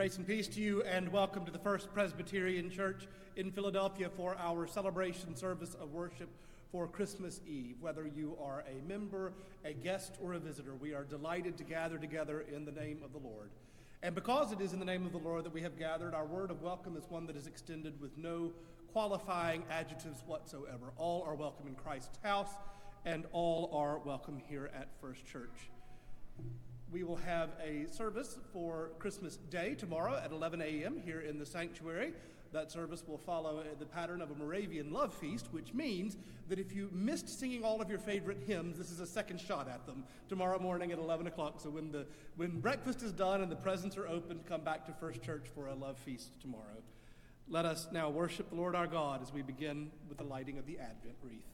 Grace and peace to you, and welcome to the First Presbyterian Church in Philadelphia for our celebration service of worship for Christmas Eve. Whether you are a member, a guest, or a visitor, we are delighted to gather together in the name of the Lord. And because it is in the name of the Lord that we have gathered, our word of welcome is one that is extended with no qualifying adjectives whatsoever. All are welcome in Christ's house, and all are welcome here at First Church. We will have a service for Christmas Day tomorrow at 11 a.m. here in the sanctuary. That service will follow uh, the pattern of a Moravian love feast, which means that if you missed singing all of your favorite hymns, this is a second shot at them tomorrow morning at 11 o'clock. So when, the, when breakfast is done and the presents are opened, come back to First Church for a love feast tomorrow. Let us now worship the Lord our God as we begin with the lighting of the Advent wreath.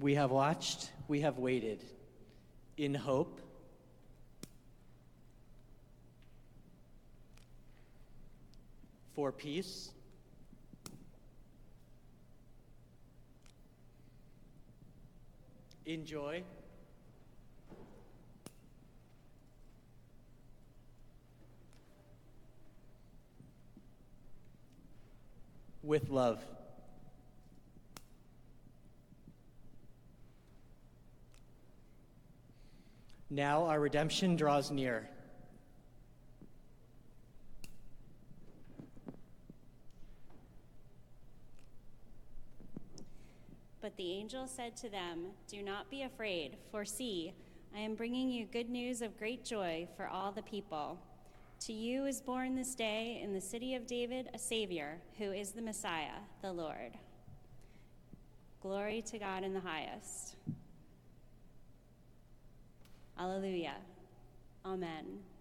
We have watched, we have waited in hope. For peace. In joy. With love. Now our redemption draws near. But the angel said to them, Do not be afraid, for see, I am bringing you good news of great joy for all the people. To you is born this day in the city of David a Savior, who is the Messiah, the Lord. Glory to God in the highest. Alleluia. Amen.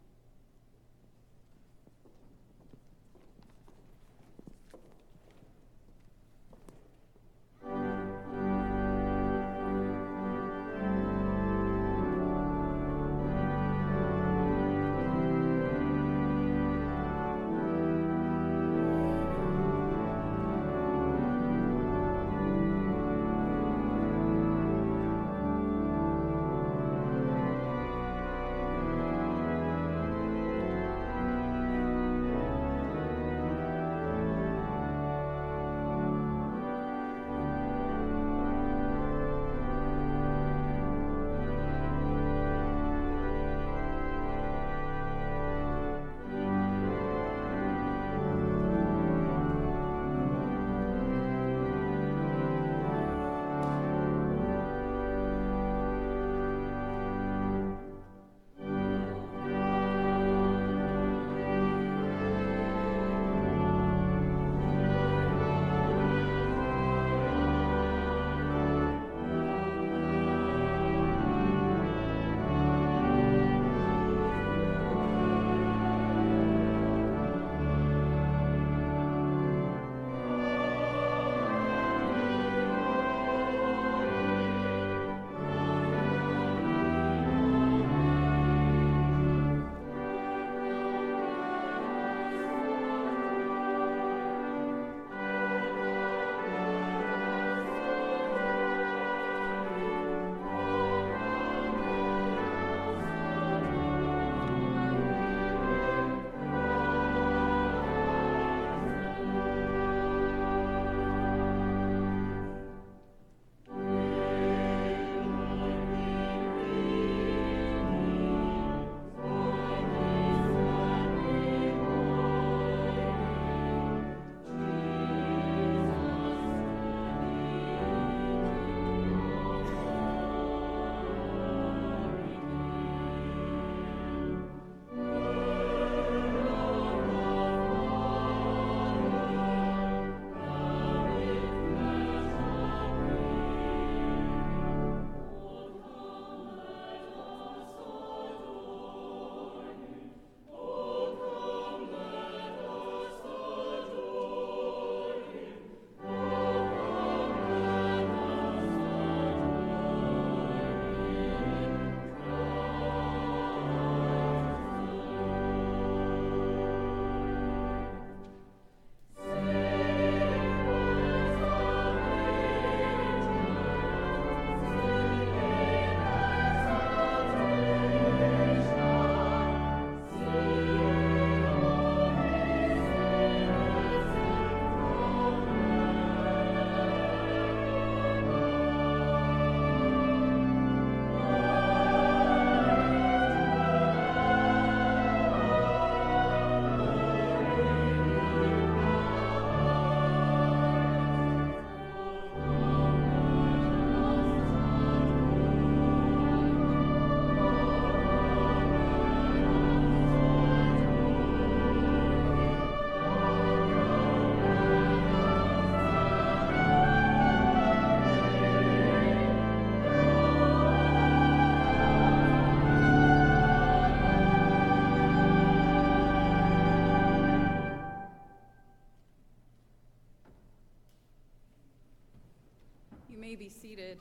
Be seated.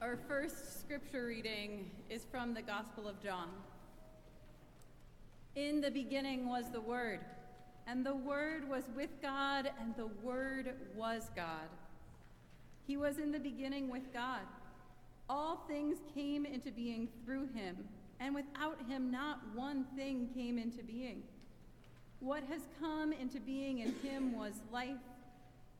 Our first scripture reading is from the Gospel of John. In the beginning was the Word, and the Word was with God, and the Word was God. He was in the beginning with God. All things came into being through him, and without him, not one thing came into being. What has come into being in him was life,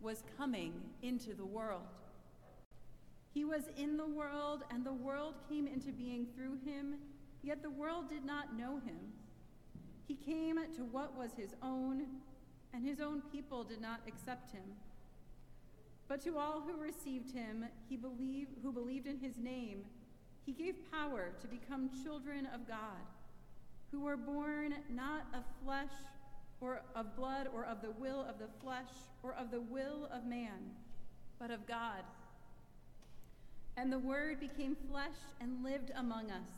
was coming into the world. He was in the world, and the world came into being through him, yet the world did not know him. He came to what was his own, and his own people did not accept him. But to all who received him, he believed, who believed in his name, he gave power to become children of God, who were born not of flesh or of blood, or of the will of the flesh, or of the will of man, but of God. And the Word became flesh and lived among us,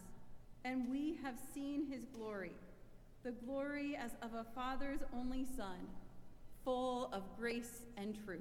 and we have seen his glory, the glory as of a Father's only Son, full of grace and truth.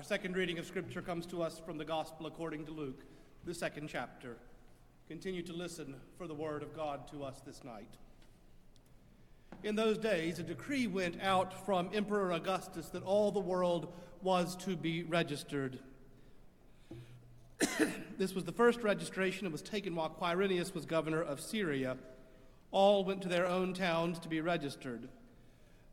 Our second reading of Scripture comes to us from the Gospel according to Luke, the second chapter. Continue to listen for the word of God to us this night. In those days, a decree went out from Emperor Augustus that all the world was to be registered. this was the first registration. It was taken while Quirinius was governor of Syria. All went to their own towns to be registered.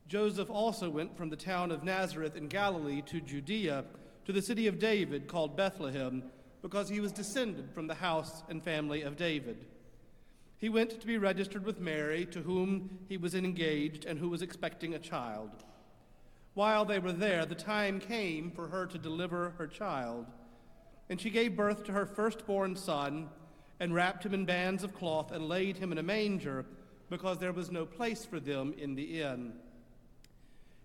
Joseph also went from the town of Nazareth in Galilee to Judea, to the city of David called Bethlehem, because he was descended from the house and family of David. He went to be registered with Mary, to whom he was engaged and who was expecting a child. While they were there, the time came for her to deliver her child. And she gave birth to her firstborn son, and wrapped him in bands of cloth, and laid him in a manger, because there was no place for them in the inn.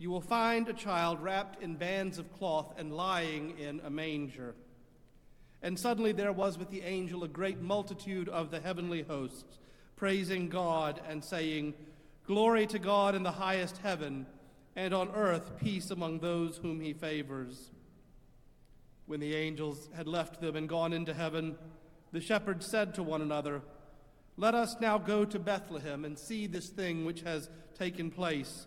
You will find a child wrapped in bands of cloth and lying in a manger. And suddenly there was with the angel a great multitude of the heavenly hosts, praising God and saying, Glory to God in the highest heaven, and on earth peace among those whom he favors. When the angels had left them and gone into heaven, the shepherds said to one another, Let us now go to Bethlehem and see this thing which has taken place,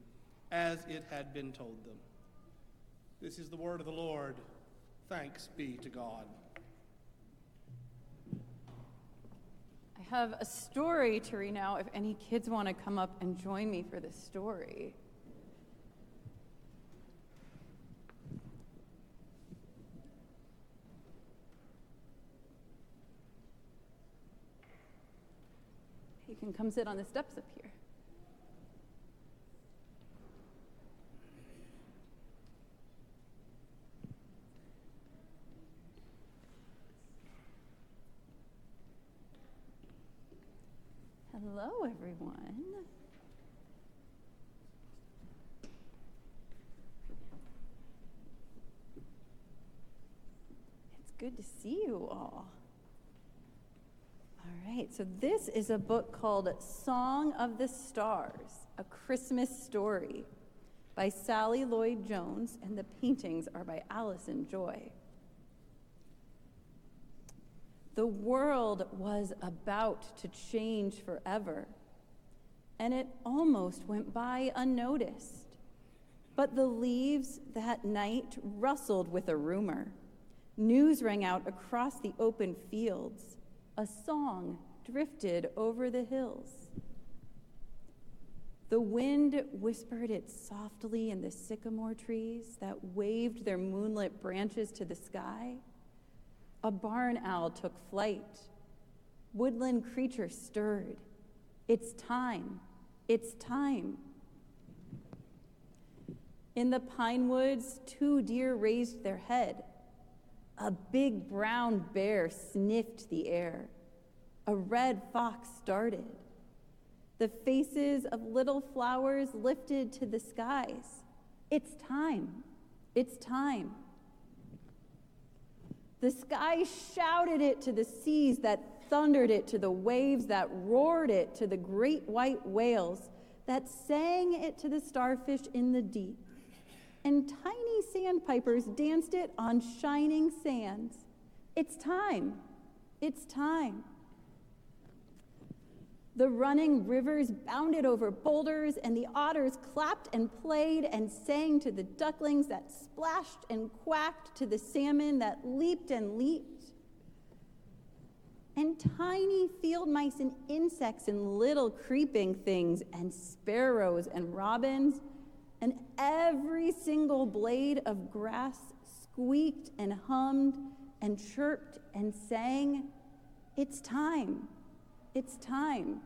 as it had been told them. This is the word of the Lord. Thanks be to God. I have a story to read now if any kids want to come up and join me for this story. You can come sit on the steps up here. Hello, everyone. It's good to see you all. All right, so this is a book called Song of the Stars A Christmas Story by Sally Lloyd Jones, and the paintings are by Alison Jay. The world was about to change forever, and it almost went by unnoticed. But the leaves that night rustled with a rumor. News rang out across the open fields. A song drifted over the hills. The wind whispered it softly in the sycamore trees that waved their moonlit branches to the sky. A barn owl took flight. Woodland creatures stirred. It's time. It's time. In the pine woods, two deer raised their head. A big brown bear sniffed the air. A red fox started. The faces of little flowers lifted to the skies. It's time. It's time. The sky shouted it to the seas that thundered it to the waves that roared it to the great white whales that sang it to the starfish in the deep. And tiny sandpipers danced it on shining sands. It's time. It's time. The running rivers bounded over boulders, and the otters clapped and played and sang to the ducklings that splashed and quacked, to the salmon that leaped and leaped. And tiny field mice and insects and little creeping things, and sparrows and robins, and every single blade of grass squeaked and hummed and chirped and sang, It's time. It's time.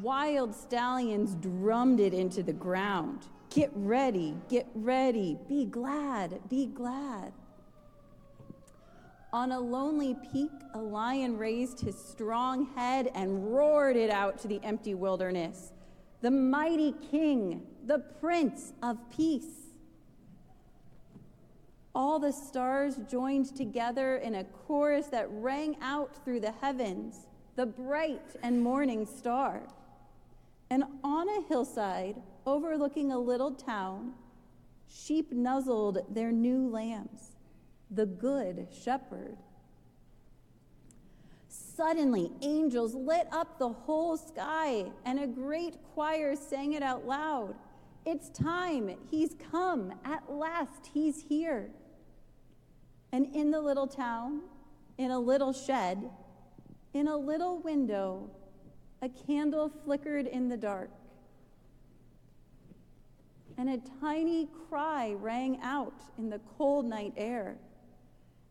Wild stallions drummed it into the ground. Get ready, get ready, be glad, be glad. On a lonely peak, a lion raised his strong head and roared it out to the empty wilderness. The mighty king, the prince of peace. All the stars joined together in a chorus that rang out through the heavens the bright and morning star. And on a hillside overlooking a little town, sheep nuzzled their new lambs, the good shepherd. Suddenly, angels lit up the whole sky, and a great choir sang it out loud. It's time. He's come. At last, he's here. And in the little town, in a little shed, in a little window, a candle flickered in the dark. And a tiny cry rang out in the cold night air.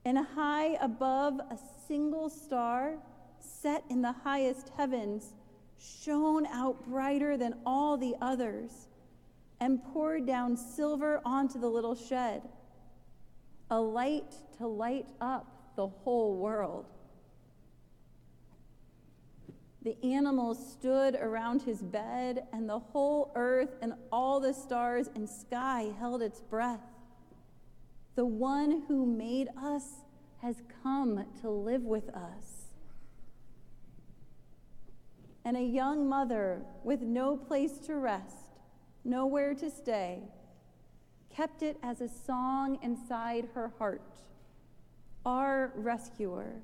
And high above, a single star, set in the highest heavens, shone out brighter than all the others and poured down silver onto the little shed, a light to light up the whole world. The animals stood around his bed, and the whole earth and all the stars and sky held its breath. The one who made us has come to live with us. And a young mother with no place to rest, nowhere to stay, kept it as a song inside her heart. Our rescuer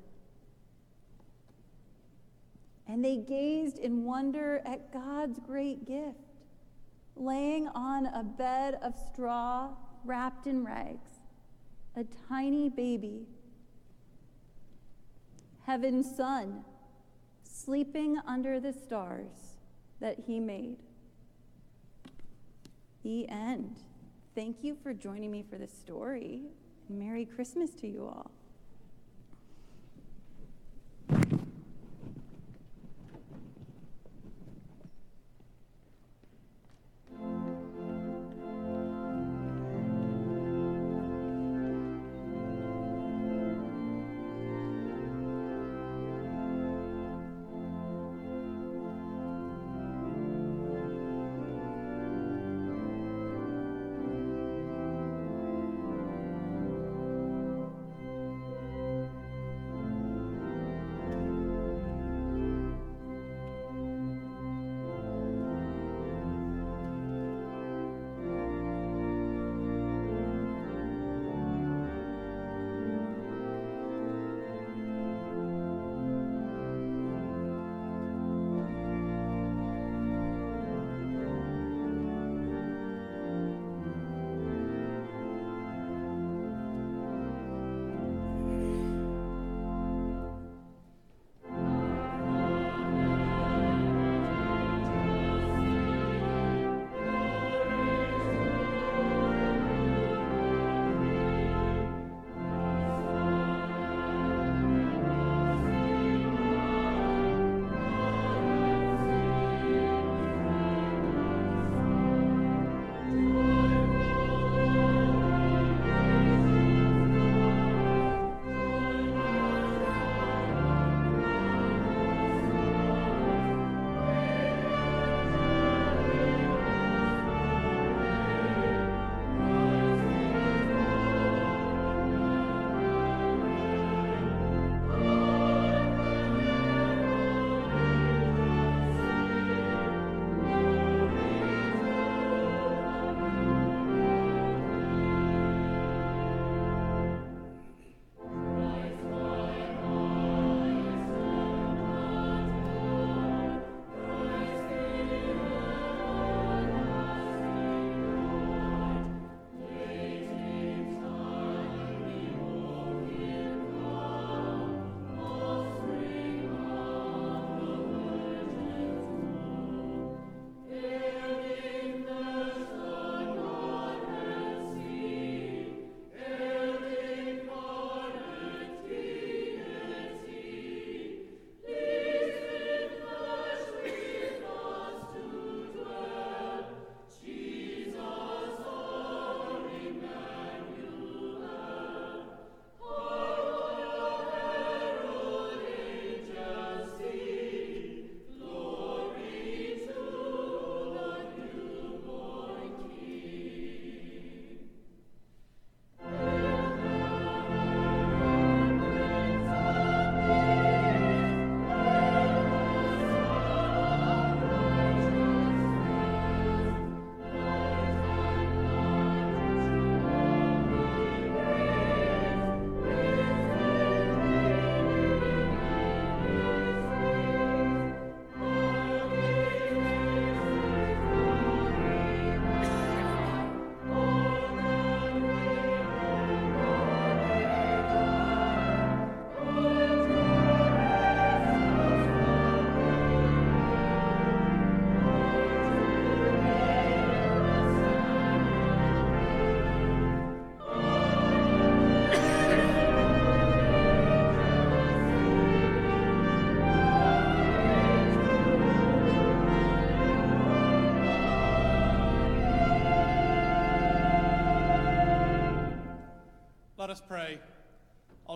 and they gazed in wonder at God's great gift, laying on a bed of straw wrapped in rags, a tiny baby, heaven's son, sleeping under the stars that he made. The end. Thank you for joining me for this story. Merry Christmas to you all.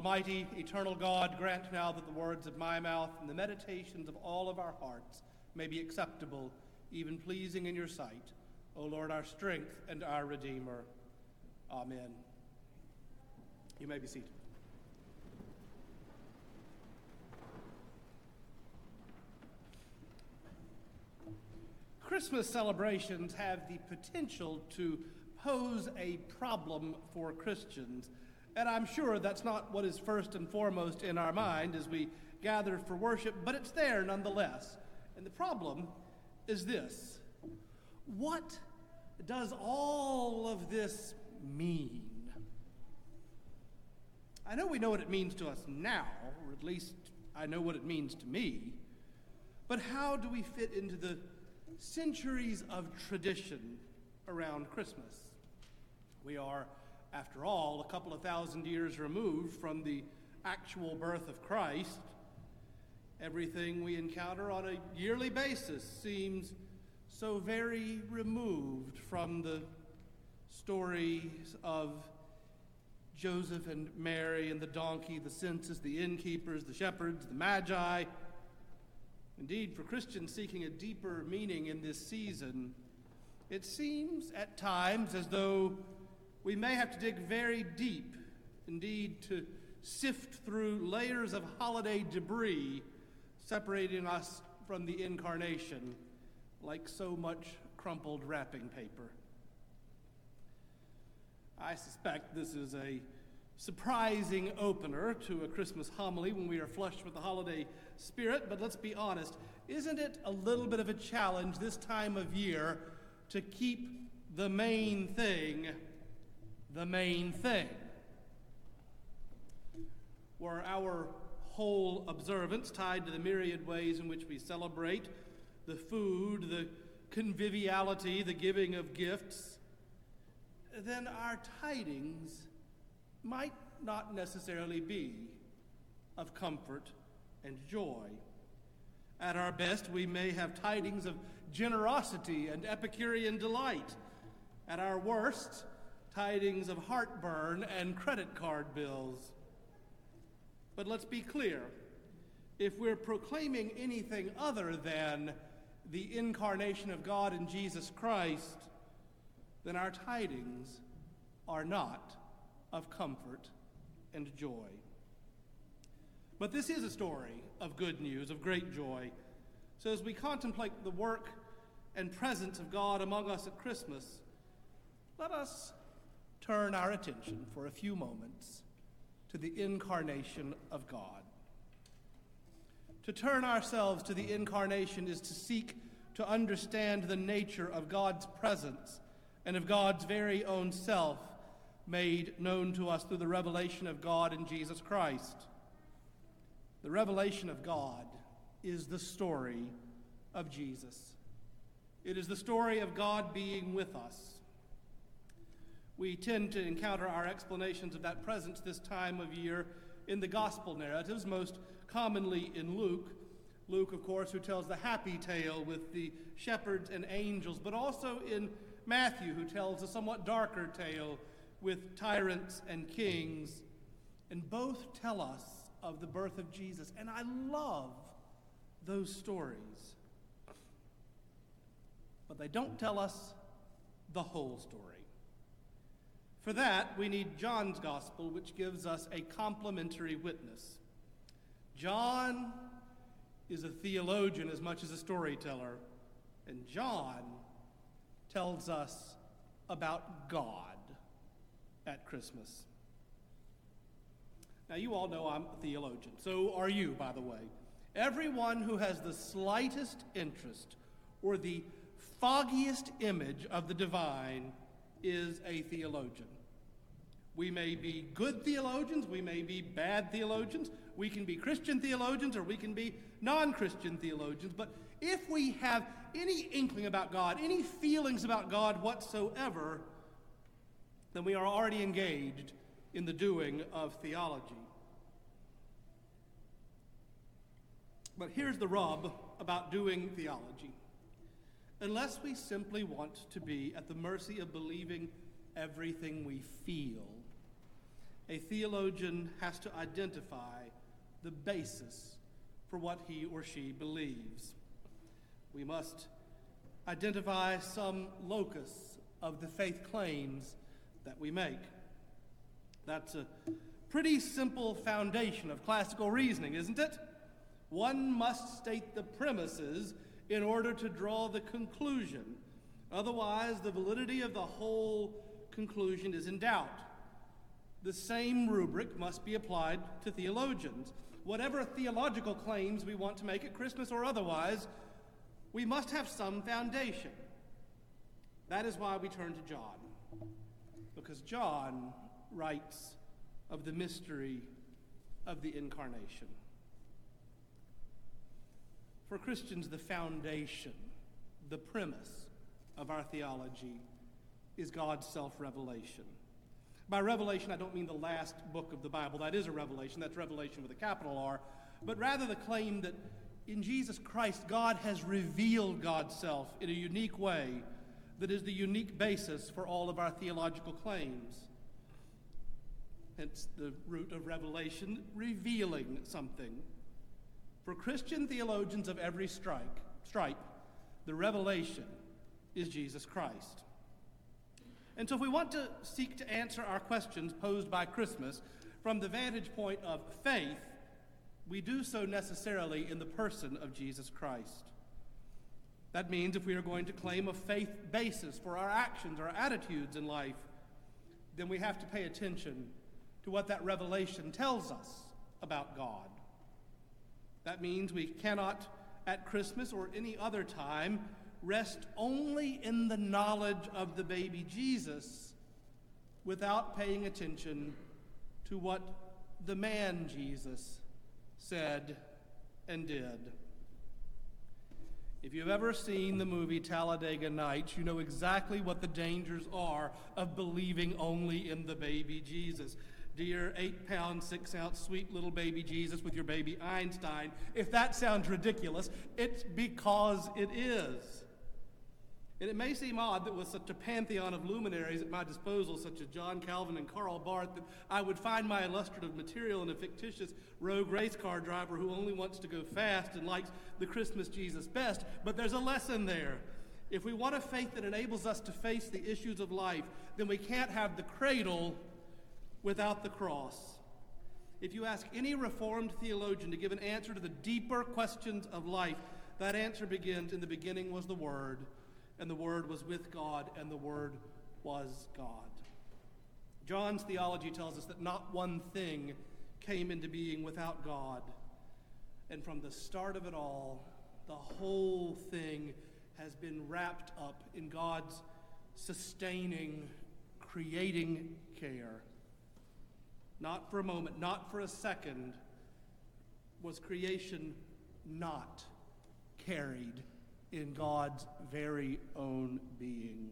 Almighty, eternal God, grant now that the words of my mouth and the meditations of all of our hearts may be acceptable, even pleasing in your sight. O Lord, our strength and our Redeemer. Amen. You may be seated. Christmas celebrations have the potential to pose a problem for Christians. And I'm sure that's not what is first and foremost in our mind as we gather for worship, but it's there nonetheless. And the problem is this What does all of this mean? I know we know what it means to us now, or at least I know what it means to me, but how do we fit into the centuries of tradition around Christmas? We are, after all, a couple of thousand years removed from the actual birth of Christ. Everything we encounter on a yearly basis seems so very removed from the stories of Joseph and Mary and the donkey, the census, the innkeepers, the shepherds, the magi. Indeed, for Christians seeking a deeper meaning in this season, it seems at times as though we may have to dig very deep, indeed, to sift through layers of holiday debris separating us from the incarnation like so much crumpled wrapping paper. I suspect this is a surprising opener to a Christmas homily when we are flushed with the holiday spirit, but let's be honest, isn't it a little bit of a challenge this time of year to keep the main thing the main thing. Were our whole observance tied to the myriad ways in which we celebrate the food, the conviviality, the giving of gifts, then our tidings might not necessarily be of comfort and joy. At our best, we may have tidings of generosity and Epicurean delight. At our worst, tidings of heartburn and credit card bills. But let's be clear if we're proclaiming anything other than the incarnation of God in Jesus Christ, then our tidings are not of comfort and joy. But this is a story of good news, of great joy. So as we contemplate the work and presence of God among us at Christmas, let us turn our attention for a few moments to the incarnation of God. To turn ourselves to the incarnation is to seek to understand the nature of God's presence and of God's very own self made known to us through the revelation of God in Jesus Christ. The revelation of God is the story of Jesus. It is the story of God being with us we tend to encounter our explanations of that presence this time of year in the gospel narratives, most commonly in Luke. Luke, of course, who tells the happy tale with the shepherds and angels, but also in Matthew, who tells a somewhat darker tale with tyrants and kings. And both tell us of the birth of Jesus. And I love those stories. But they don't tell us the whole story. For that, we need John's gospel, which gives us a complementary witness. John is a theologian as much as a storyteller, and John tells us about God at Christmas. Now, you all know I'm a theologian. So are you, by the way. Everyone who has the slightest interest or the foggiest image of the divine is a theologian. We may be good theologians, we may be bad theologians, we can be Christian theologians, or we can be non Christian theologians. But if we have any inkling about God, any feelings about God whatsoever, then we are already engaged in the doing of theology. But here's the rub about doing theology unless we simply want to be at the mercy of believing everything we feel a theologian has to identify the basis for what he or she believes. We must identify some locus of the faith claims that we make. That's a pretty simple foundation of classical reasoning, isn't it? One must state the premises in order to draw the conclusion. Otherwise, the validity of the whole conclusion is in doubt. The same rubric must be applied to theologians. Whatever theological claims we want to make at Christmas or otherwise, we must have some foundation. That is why we turn to John, because John writes of the mystery of the incarnation. For Christians, the foundation, the premise of our theology is God's self revelation. By revelation, I don't mean the last book of the Bible. That is a revelation. That's revelation with a capital R. But rather the claim that in Jesus Christ, God has revealed God's self in a unique way that is the unique basis for all of our theological claims. Hence the root of revelation, revealing something. For Christian theologians of every strike, stripe, the revelation is Jesus Christ. And so, if we want to seek to answer our questions posed by Christmas from the vantage point of faith, we do so necessarily in the person of Jesus Christ. That means if we are going to claim a faith basis for our actions, our attitudes in life, then we have to pay attention to what that revelation tells us about God. That means we cannot, at Christmas or any other time, rest only in the knowledge of the baby Jesus without paying attention to what the man Jesus said and did. If you've ever seen the movie Talladega Nights, you know exactly what the dangers are of believing only in the baby Jesus. Dear eight pound, six ounce, sweet little baby Jesus with your baby Einstein, if that sounds ridiculous, it's because it is. And it may seem odd that with such a pantheon of luminaries at my disposal, such as John Calvin and Karl Barth, that I would find my illustrative material in a fictitious rogue race car driver who only wants to go fast and likes the Christmas Jesus best. But there's a lesson there. If we want a faith that enables us to face the issues of life, then we can't have the cradle without the cross. If you ask any Reformed theologian to give an answer to the deeper questions of life, that answer begins In the beginning was the Word and the Word was with God, and the Word was God. John's theology tells us that not one thing came into being without God. And from the start of it all, the whole thing has been wrapped up in God's sustaining, creating care. Not for a moment, not for a second, was creation not carried in God's very own being.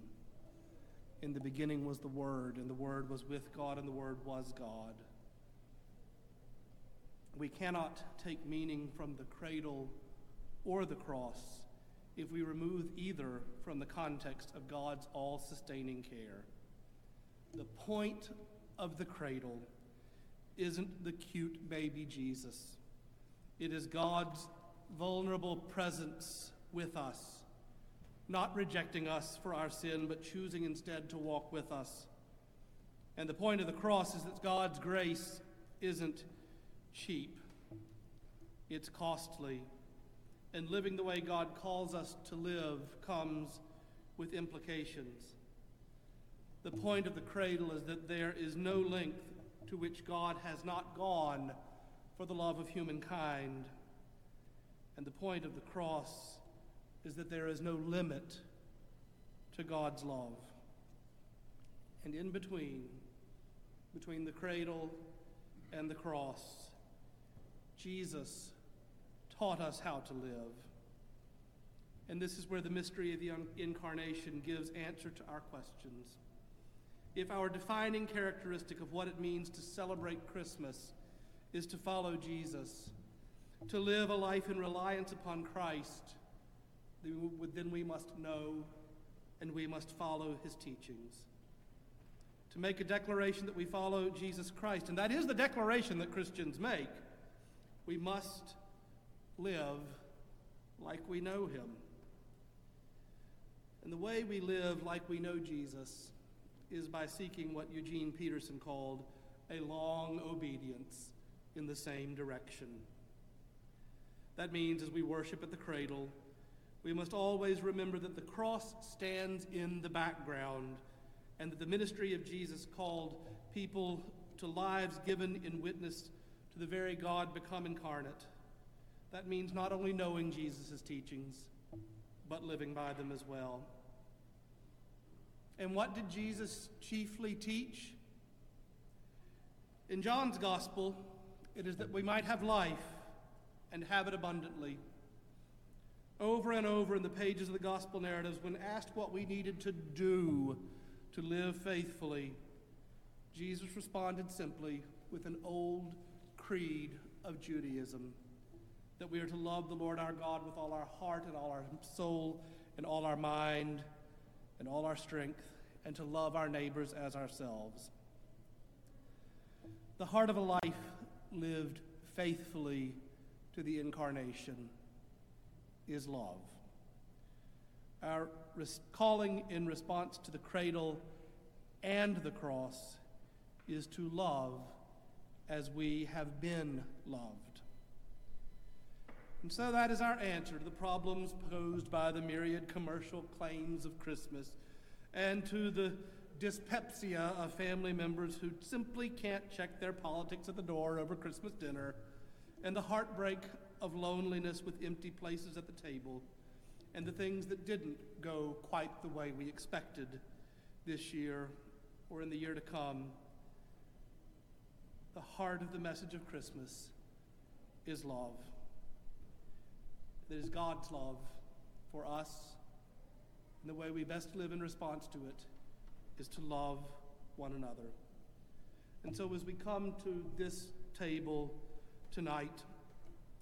In the beginning was the Word, and the Word was with God, and the Word was God. We cannot take meaning from the cradle or the cross if we remove either from the context of God's all sustaining care. The point of the cradle isn't the cute baby Jesus, it is God's vulnerable presence with us, not rejecting us for our sin, but choosing instead to walk with us. And the point of the cross is that God's grace isn't cheap, it's costly. And living the way God calls us to live comes with implications. The point of the cradle is that there is no length to which God has not gone for the love of humankind. And the point of the cross is that there is no limit to God's love. And in between, between the cradle and the cross, Jesus taught us how to live. And this is where the mystery of the incarnation gives answer to our questions. If our defining characteristic of what it means to celebrate Christmas is to follow Jesus, to live a life in reliance upon Christ, then we must know and we must follow his teachings. to make a declaration that we follow Jesus Christ. And that is the declaration that Christians make. We must live like we know him. And the way we live like we know Jesus is by seeking what Eugene Peterson called a long obedience in the same direction. That means as we worship at the cradle, we must always remember that the cross stands in the background and that the ministry of Jesus called people to lives given in witness to the very God become incarnate. That means not only knowing Jesus' teachings, but living by them as well. And what did Jesus chiefly teach? In John's Gospel, it is that we might have life and have it abundantly. Over and over in the pages of the Gospel narratives, when asked what we needed to do to live faithfully, Jesus responded simply with an old creed of Judaism that we are to love the Lord our God with all our heart and all our soul and all our mind and all our strength, and to love our neighbors as ourselves. The heart of a life lived faithfully to the incarnation is love. Our res- calling in response to the cradle and the cross is to love as we have been loved. And so that is our answer to the problems posed by the myriad commercial claims of Christmas and to the dyspepsia of family members who simply can't check their politics at the door over Christmas dinner, and the heartbreak of loneliness with empty places at the table, and the things that didn't go quite the way we expected this year or in the year to come. The heart of the message of Christmas is love. It is God's love for us, and the way we best live in response to it is to love one another. And so, as we come to this table tonight,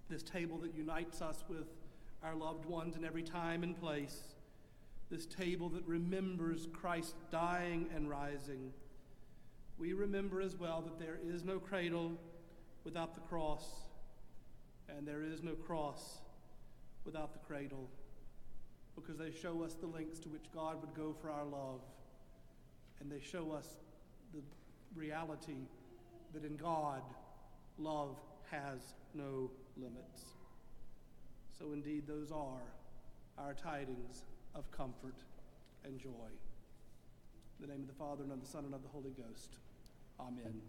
this table that unites us with our loved ones in every time and place, this table that remembers Christ dying and rising, we remember as well that there is no cradle without the cross, and there is no cross without the cradle, because they show us the lengths to which God would go for our love, and they show us the reality that in God, love has no limits. So, indeed, those are our tidings of comfort and joy. In the name of the Father, and of the Son, and of the Holy Ghost. Amen.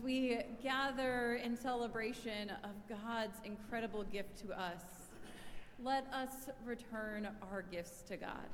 We gather in celebration of God's incredible gift to us, let us return our gifts to God.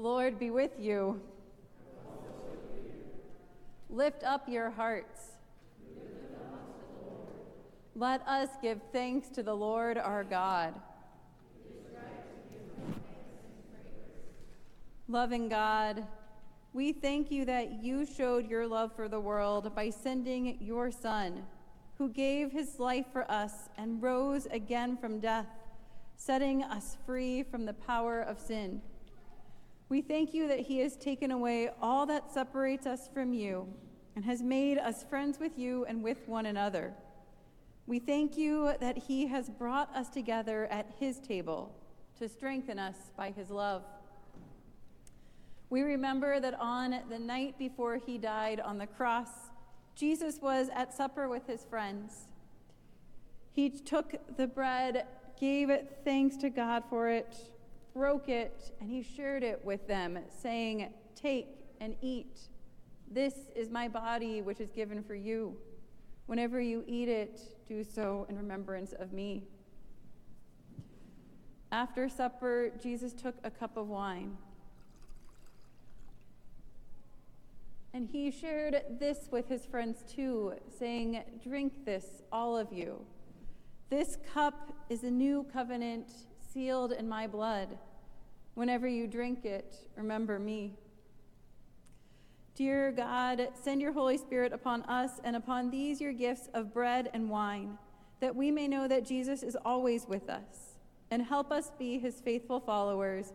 Lord be with you. Lift up your hearts. Let us give thanks to the Lord our God. Loving God, we thank you that you showed your love for the world by sending your Son, who gave his life for us and rose again from death, setting us free from the power of sin. We thank you that he has taken away all that separates us from you and has made us friends with you and with one another. We thank you that he has brought us together at his table to strengthen us by his love. We remember that on the night before he died on the cross, Jesus was at supper with his friends. He took the bread, gave thanks to God for it, broke it, and he shared it with them, saying, Take and eat. This is my body, which is given for you. Whenever you eat it, do so in remembrance of me. After supper, Jesus took a cup of wine. And he shared this with his friends too, saying, Drink this, all of you. This cup is a new covenant sealed in my blood. Whenever you drink it, remember me. Dear God, send your Holy Spirit upon us and upon these your gifts of bread and wine, that we may know that Jesus is always with us, and help us be his faithful followers,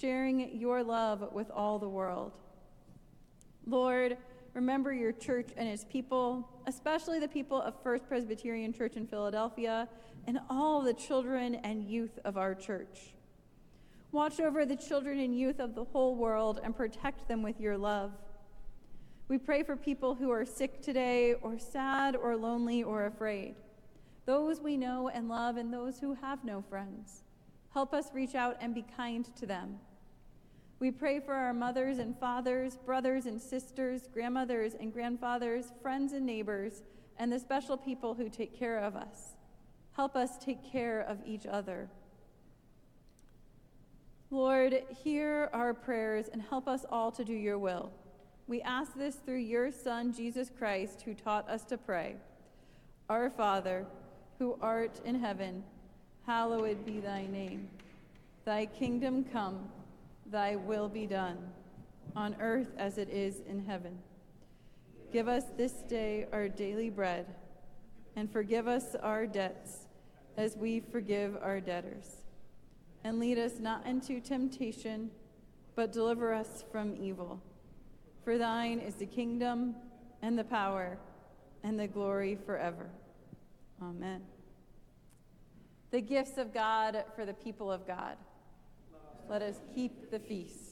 sharing your love with all the world. Lord, remember your church and its people, especially the people of First Presbyterian Church in Philadelphia, and all the children and youth of our church. Watch over the children and youth of the whole world and protect them with your love. We pray for people who are sick today, or sad, or lonely, or afraid. Those we know and love, and those who have no friends. Help us reach out and be kind to them. We pray for our mothers and fathers, brothers and sisters, grandmothers and grandfathers, friends and neighbors, and the special people who take care of us. Help us take care of each other. Lord, hear our prayers and help us all to do your will. We ask this through your Son, Jesus Christ, who taught us to pray. Our Father, who art in heaven, hallowed be thy name. Thy kingdom come, thy will be done, on earth as it is in heaven. Give us this day our daily bread, and forgive us our debts as we forgive our debtors and lead us not into temptation, but deliver us from evil. For thine is the kingdom, and the power, and the glory forever. Amen. The gifts of God for the people of God. Let us keep the feast.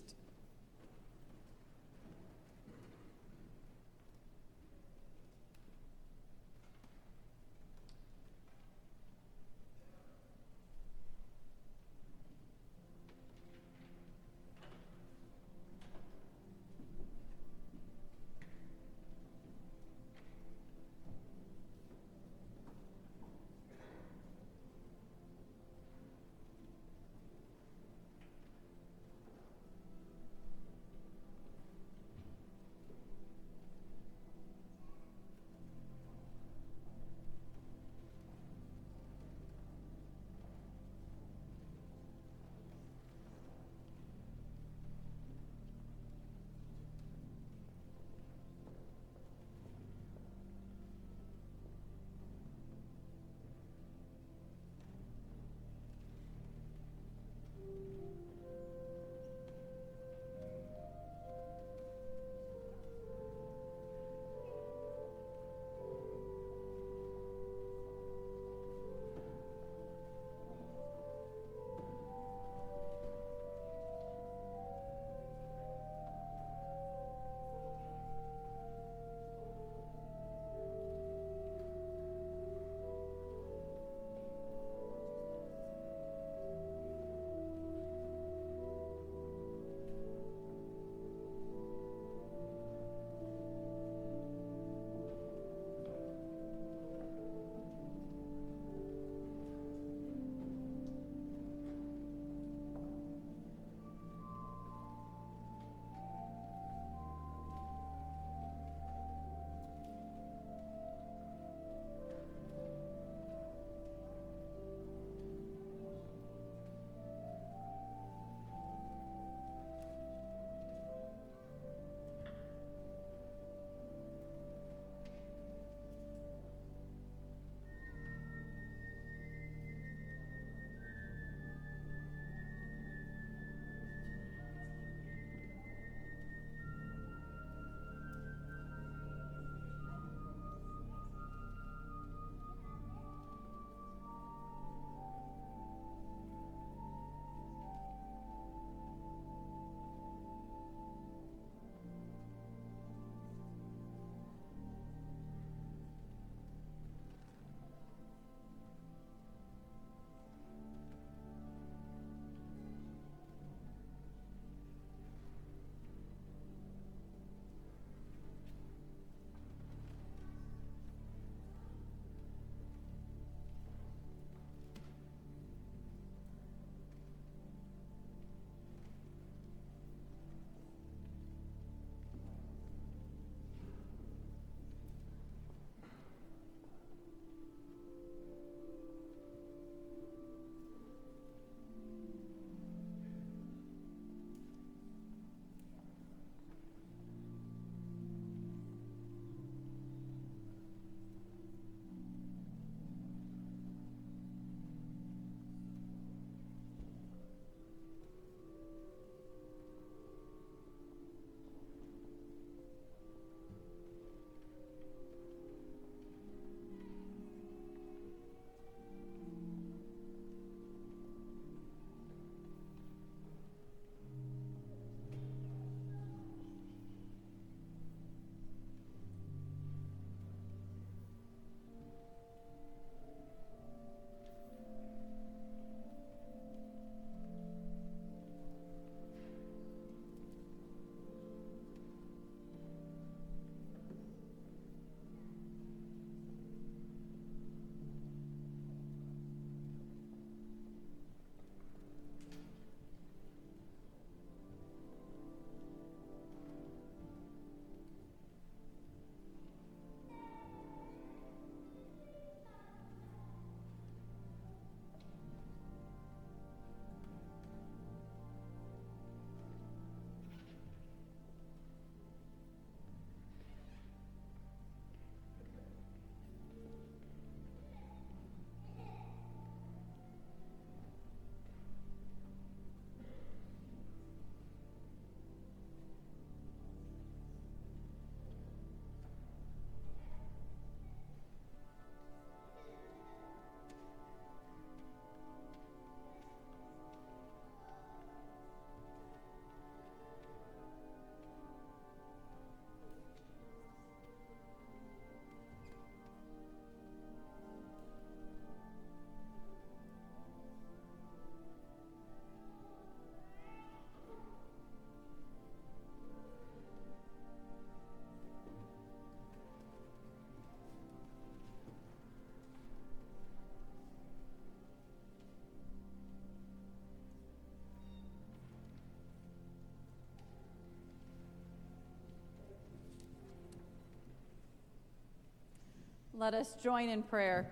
Let us join in prayer.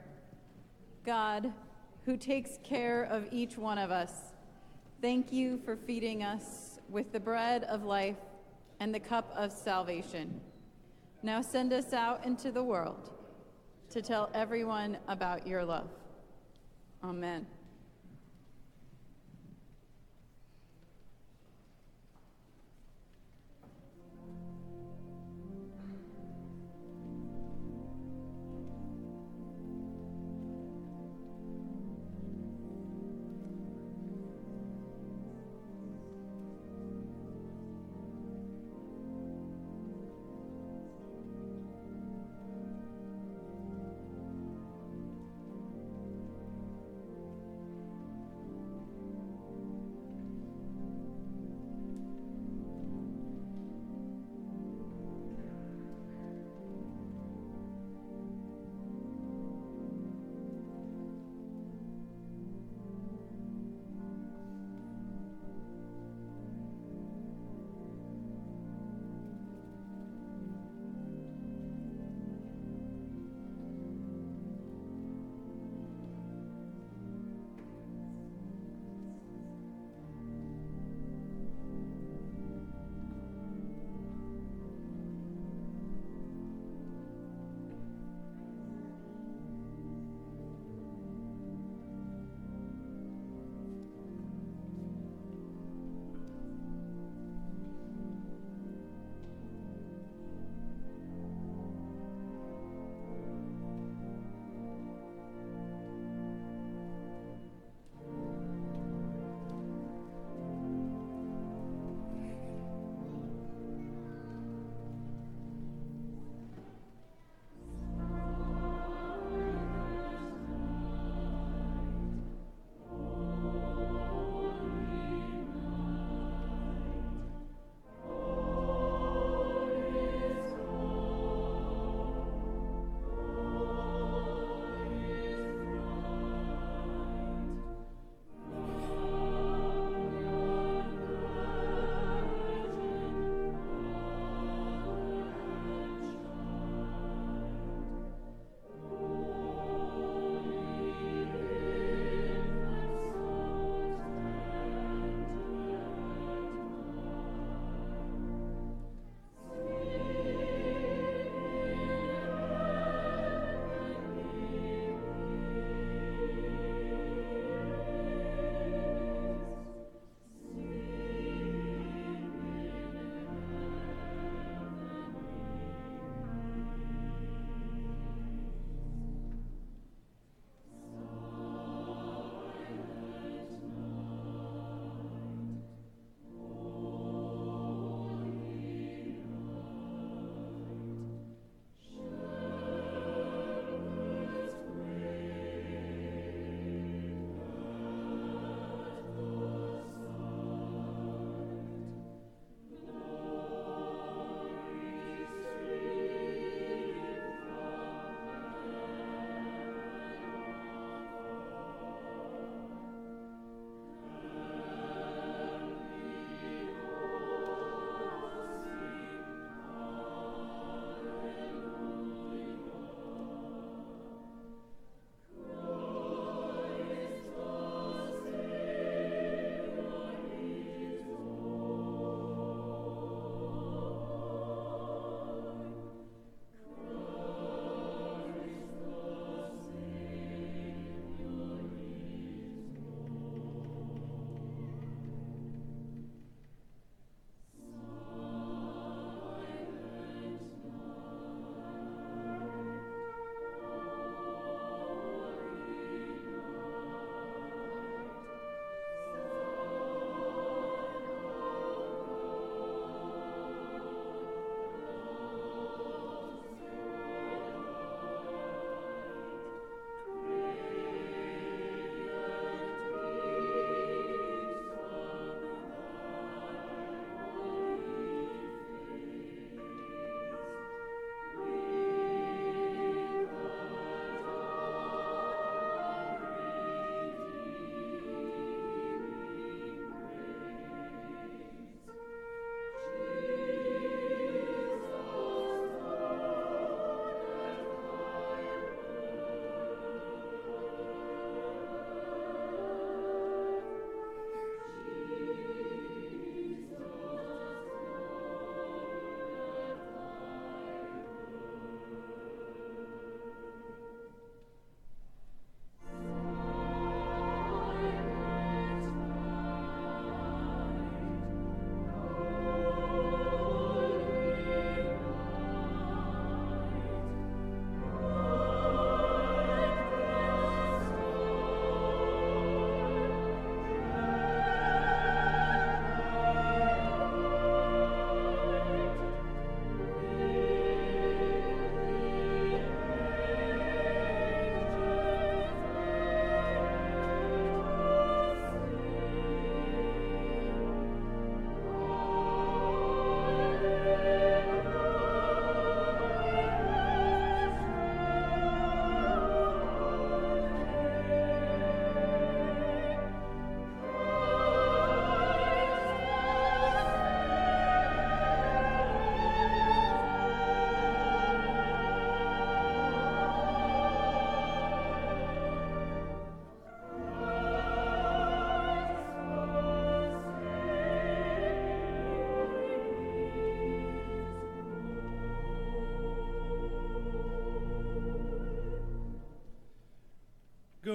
God, who takes care of each one of us, thank you for feeding us with the bread of life and the cup of salvation. Now send us out into the world to tell everyone about your love. Amen.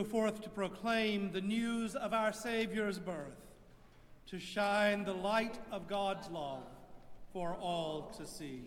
Forth to proclaim the news of our Savior's birth, to shine the light of God's love for all to see.